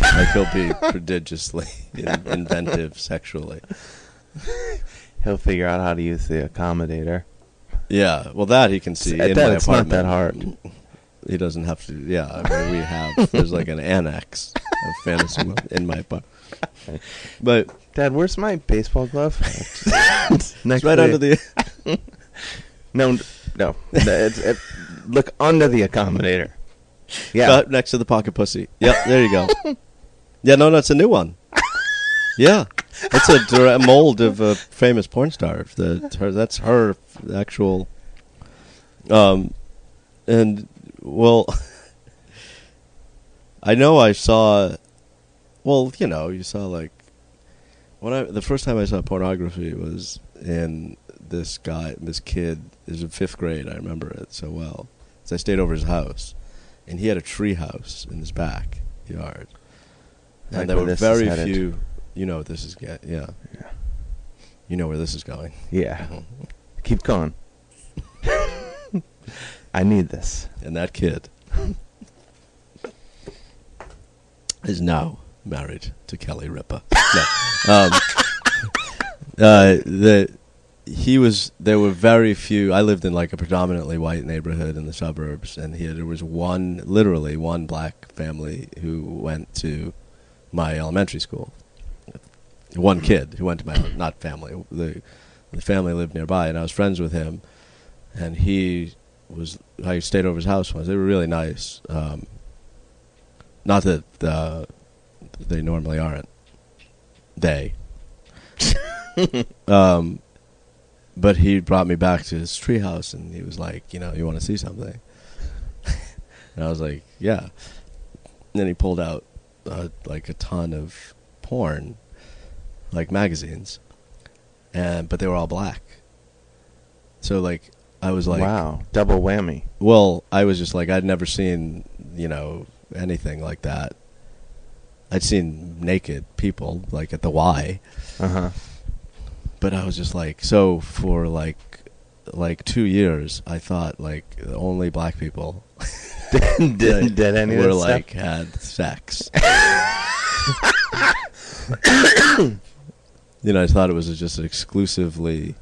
Like he'll be prodigiously in- inventive sexually. he'll figure out how to use the accommodator. Yeah, well, that he can see At in that, my it's not that hard. He doesn't have to. Yeah, I mean, we have. There's like an annex of fantasy in my apartment. But Dad, where's my baseball glove? Next right under the. No, no. it's, it, look under the accommodator. Yeah. Cut next to the pocket pussy. Yep, there you go. Yeah, no, no, it's a new one. Yeah, it's a direct mold of a famous porn star. The, her, that's her actual. Um, and well, I know I saw. Well, you know, you saw like when I the first time I saw pornography was in this guy, this kid is in fifth grade. I remember it so well. So I stayed over his house, and he had a tree house in his back yard. Like And there were very few. You know what this is get. Yeah. Yeah. You know where this is going. Yeah. Keep going. I need this. And that kid is now married to Kelly Ripa. No. Um, uh, the he was there were very few. I lived in like a predominantly white neighborhood in the suburbs, and here there was one, literally one black family who went to my elementary school. One kid who went to my not family. The the family lived nearby, and I was friends with him, and he was I stayed over his house once. They were really nice. Um, not that uh, they normally aren't. They. um, but he brought me back to his treehouse, and he was like, you know, you want to see something? and I was like, yeah. And then he pulled out uh, like a ton of porn, like magazines, and but they were all black. So like I was like, wow. Double whammy. well, I was just like I'd never seen, you know, anything like that. I'd seen naked people like at the Y, Uh huh. but I was just like so for like like 2 years I thought like only black people did, did, did any of were that stuff? like had sex. you know, I thought it was just an exclusively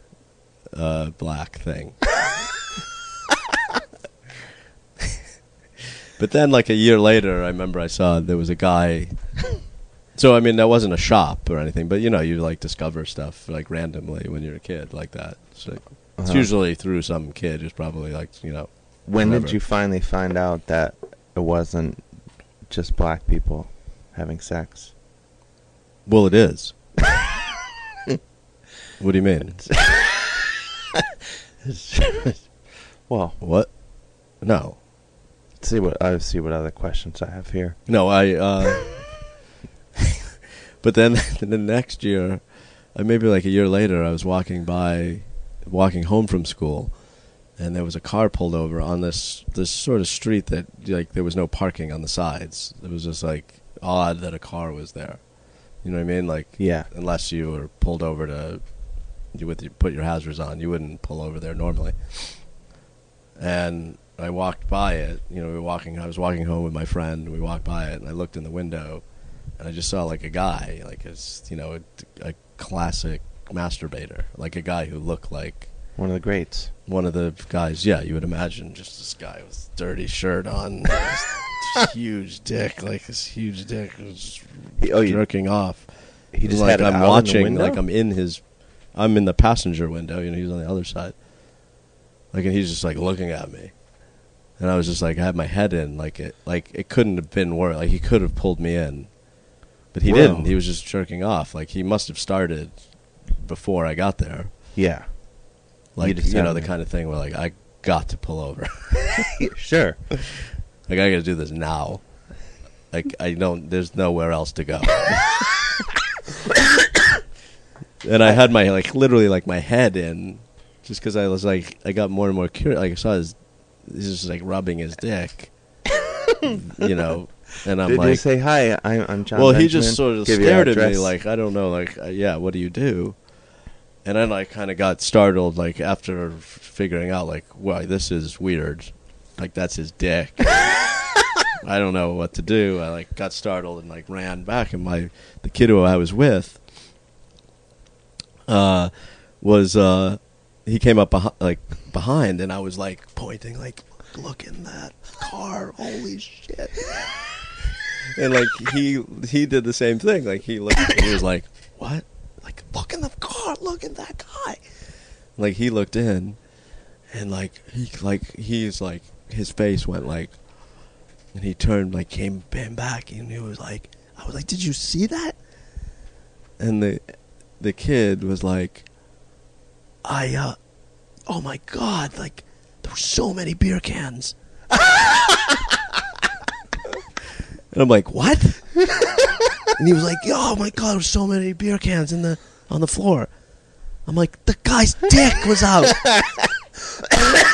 uh, black thing. but then, like a year later, I remember I saw there was a guy. So I mean, that wasn't a shop or anything, but you know, you like discover stuff like randomly when you're a kid like that. It's Uh-huh. usually through some kid who's probably like you know. When whatever. did you finally find out that it wasn't just black people having sex? Well, it is. what do you mean? well, What? No. See what I see what other questions I have here. No, I. Uh, but then the next year, uh, maybe like a year later, I was walking by, walking home from school, and there was a car pulled over on this this sort of street that like there was no parking on the sides. It was just like odd that a car was there. You know what I mean? Like Yeah. unless you were pulled over to you with you put your hazards on, you wouldn't pull over there normally. And I walked by it. You know, we were walking. I was walking home with my friend. And we walked by it, and I looked in the window, and I just saw like a guy, like a s- you know a, a classic masturbator, like a guy who looked like One of the greats. one of the guys. Yeah, you would imagine just this guy with dirty shirt on, huge dick, like this huge dick, was He, oh, you, jerking off. he just like I'm out in the watching, like I'm in his, I'm in the passenger window. You know, he's on the other side. Like, and he's just like looking at me, and I was just like, I had my head in, like it, like it couldn't have been worse. Like he could have pulled me in, but he Whoa. didn't. He was just jerking off. Like he must have started before I got there. Yeah. Like you, just know, the kind of thing where like I got to pull over. sure. like I got to do this now. Like I don't. There's nowhere else to go. and I had my like literally like my head in, just because I was like I got more and more curious. Like I saw his, he's just like rubbing his dick, you know, and I'm Did like, you say hi? I'm, I'm Jon. well, he just sort of Give stared at me like I don't know, like uh, yeah, what do you do? And then I kind of got startled, like after figuring out, like, well, this is weird. Like that's his dick. I don't know what to do. I like got startled and like ran back, and my the kid who I was with uh, was uh, he came up behi- like behind, and I was like pointing, like, look in that car, holy shit! and like he he did the same thing. Like he looked, and he was like, what? Like look in the car, look at that guy. Like he looked in, and like he like he's like his face went like, and he turned like came came back, and he was like, I was like, did you see that? And the the kid was like, I uh, oh my god, like there were so many beer cans. And I'm like, what? and he was like, oh my god, there were so many beer cans in the on the floor. I'm like, the guy's dick was out.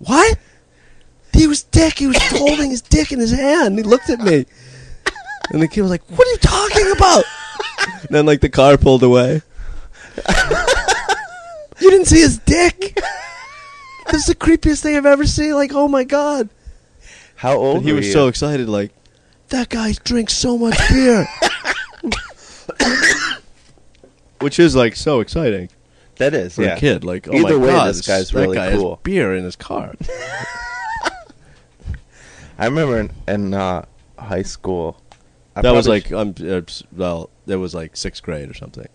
what? He was dick. He was holding his dick in his hand. He looked at me, and the kid was like, "What are you talking about?" and then like the car pulled away. You didn't see his dick. This is the creepiest thing I've ever seen. Like, oh my god. How old But he was you? so excited, like, that guy drinks so much beer. Which is like so exciting That is, for yeah. a kid. Like, oh Either my way, god, this guy's that really guy cool. has beer in his car. I remember in, in uh, high school. I that was probably like, um, uh, well, that was like sixth grade or something.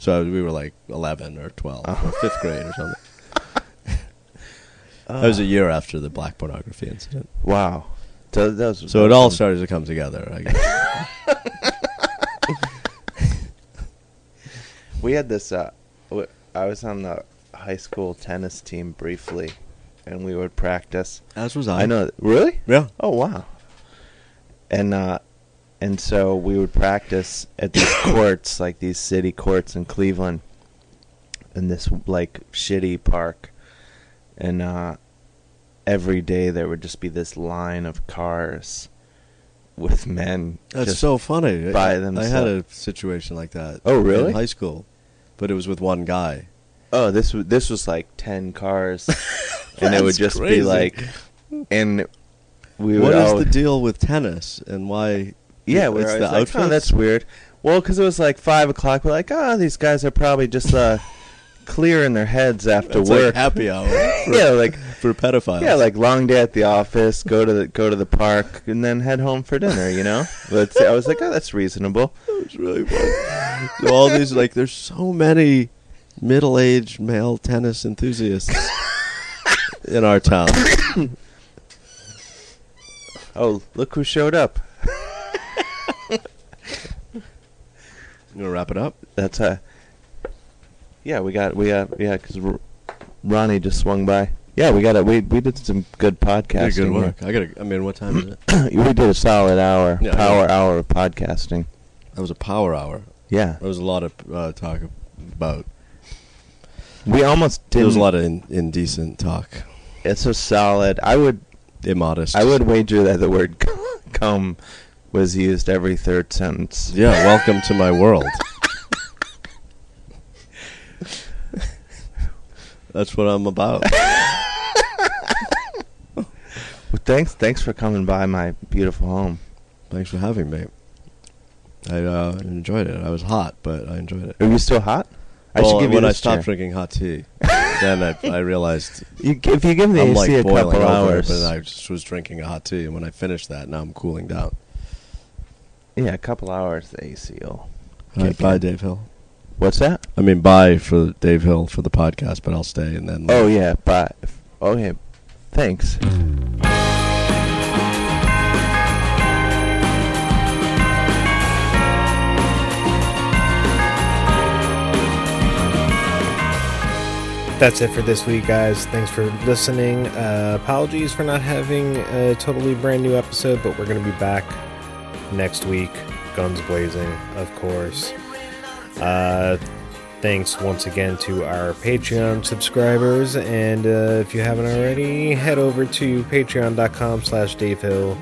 So we were like eleven or 12 Uh-huh. or fifth grade or something. Uh, That was a year after the black pornography incident. wow. So, was, So it all started to come together. I guess. We had this. Uh, I was on the high school tennis team briefly, and we would practice. As was I. I know. Really? Yeah. Oh wow. And uh, and so we would practice at these courts, like these city courts in Cleveland, in this like shitty park, and uh, every day there would just be this line of cars with men. That's so funny. by I- I had a situation like that. Oh, really? In high school, but it was with one guy. Oh, this was this was like ten cars, and it would just crazy. be like, and we What is all, the deal with tennis and why? Yeah, we it's the like, oh, outfits? that's weird. Well, because it was like five o'clock, we're like, oh, these guys are probably just uh, clearing their heads after That's work. like happy hour. For, yeah, like for pedophiles. yeah, like long day at the office, go to the go to the park, and then head home for dinner. You know, but I was like, oh, that's reasonable. It's really fun. so all these like, there's so many middle-aged male tennis enthusiasts in our town. Oh, look who showed up. Gonna wrap it up? That's uh Yeah, we got we got yeah, because R- Ronnie just swung by. Yeah, we got it. We we did some good You podcasting. did good work. I gotta. I mean, what time is it? we did a solid hour, Yeah, power hour of podcasting. That was a power hour. Yeah, There was a lot of uh, talk about. we almost did. There was a lot of in, indecent talk, It's a solid. I would immodest. I would wager that the word "come" was used every third sentence. Yeah, welcome to my world. That's what I'm about. Well, thanks, thanks for coming by my beautiful home. Thanks for having me. I uh, enjoyed it. I was hot, but I enjoyed it. Are you still hot? I well, should give you when I stopped chair. drinking hot tea, then I, I realized You, if you give me the I'm AC like a couple over. hours, But I just was drinking a hot tea, and when I finished that, now I'm cooling down. Yeah, a couple hours, the AC will. All right, bye. Dave Hill. What's that? I mean, bye for Dave Hill for the podcast, but I'll stay and then. Oh yeah, bye. oh yeah, thanks. That's it for this week, guys. Thanks for listening. Uh, apologies for not having a totally brand new episode, but we're going to be back next week. Guns blazing, of course. Uh, thanks once again to our Patreon subscribers. And uh, if you haven't already, head over to patreon.com slash Dave Hill.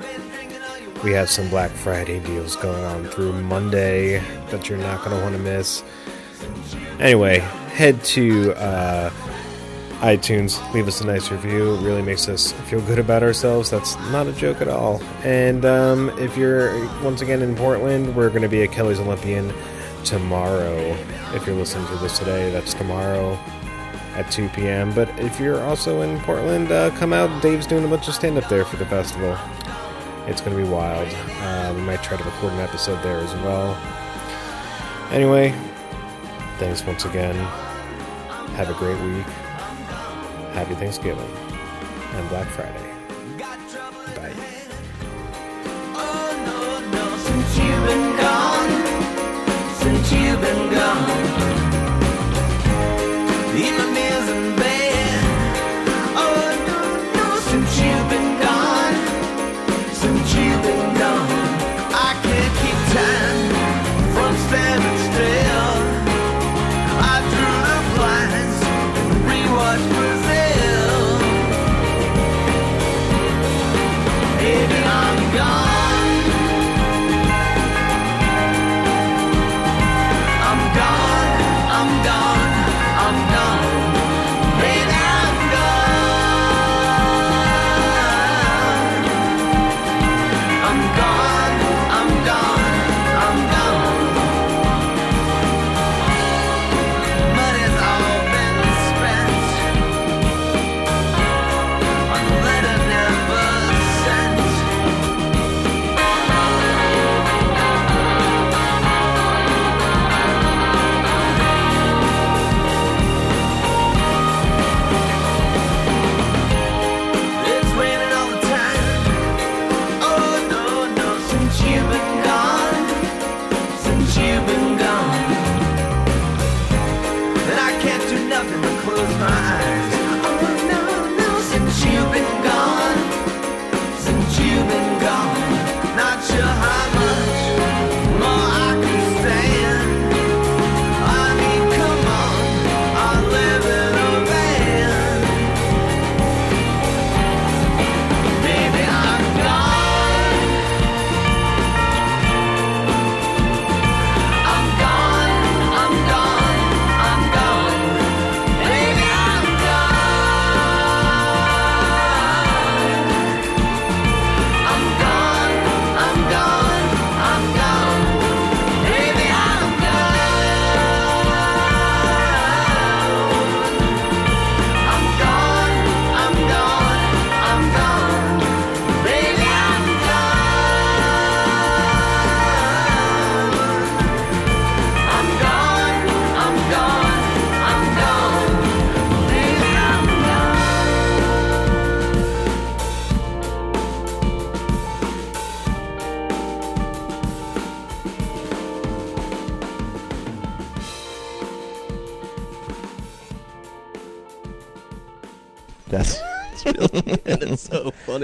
We have some Black Friday deals going on through Monday that you're not going to want to miss. Anyway, head to uh, iTunes, leave us a nice review. It really makes us feel good about ourselves. That's not a joke at all. And um, if you're once again in Portland, we're going to be at Kelly's Olympian tomorrow. If you're listening to this today, that's tomorrow at 2 p.m. But if you're also in Portland, uh, come out. Dave's doing a bunch of stand up there for the festival. It's going to be wild. Uh, we might try to record an episode there as well. Anyway, thanks once again. Have a great week. Happy Thanksgiving and Black Friday. Bye.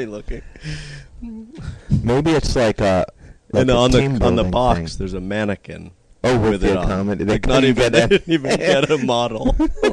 Funny looking. maybe it's like a like and a on the on the box, thing. there's a mannequin Oh, with, with the it on. comedy, they Like, not even they even get a model.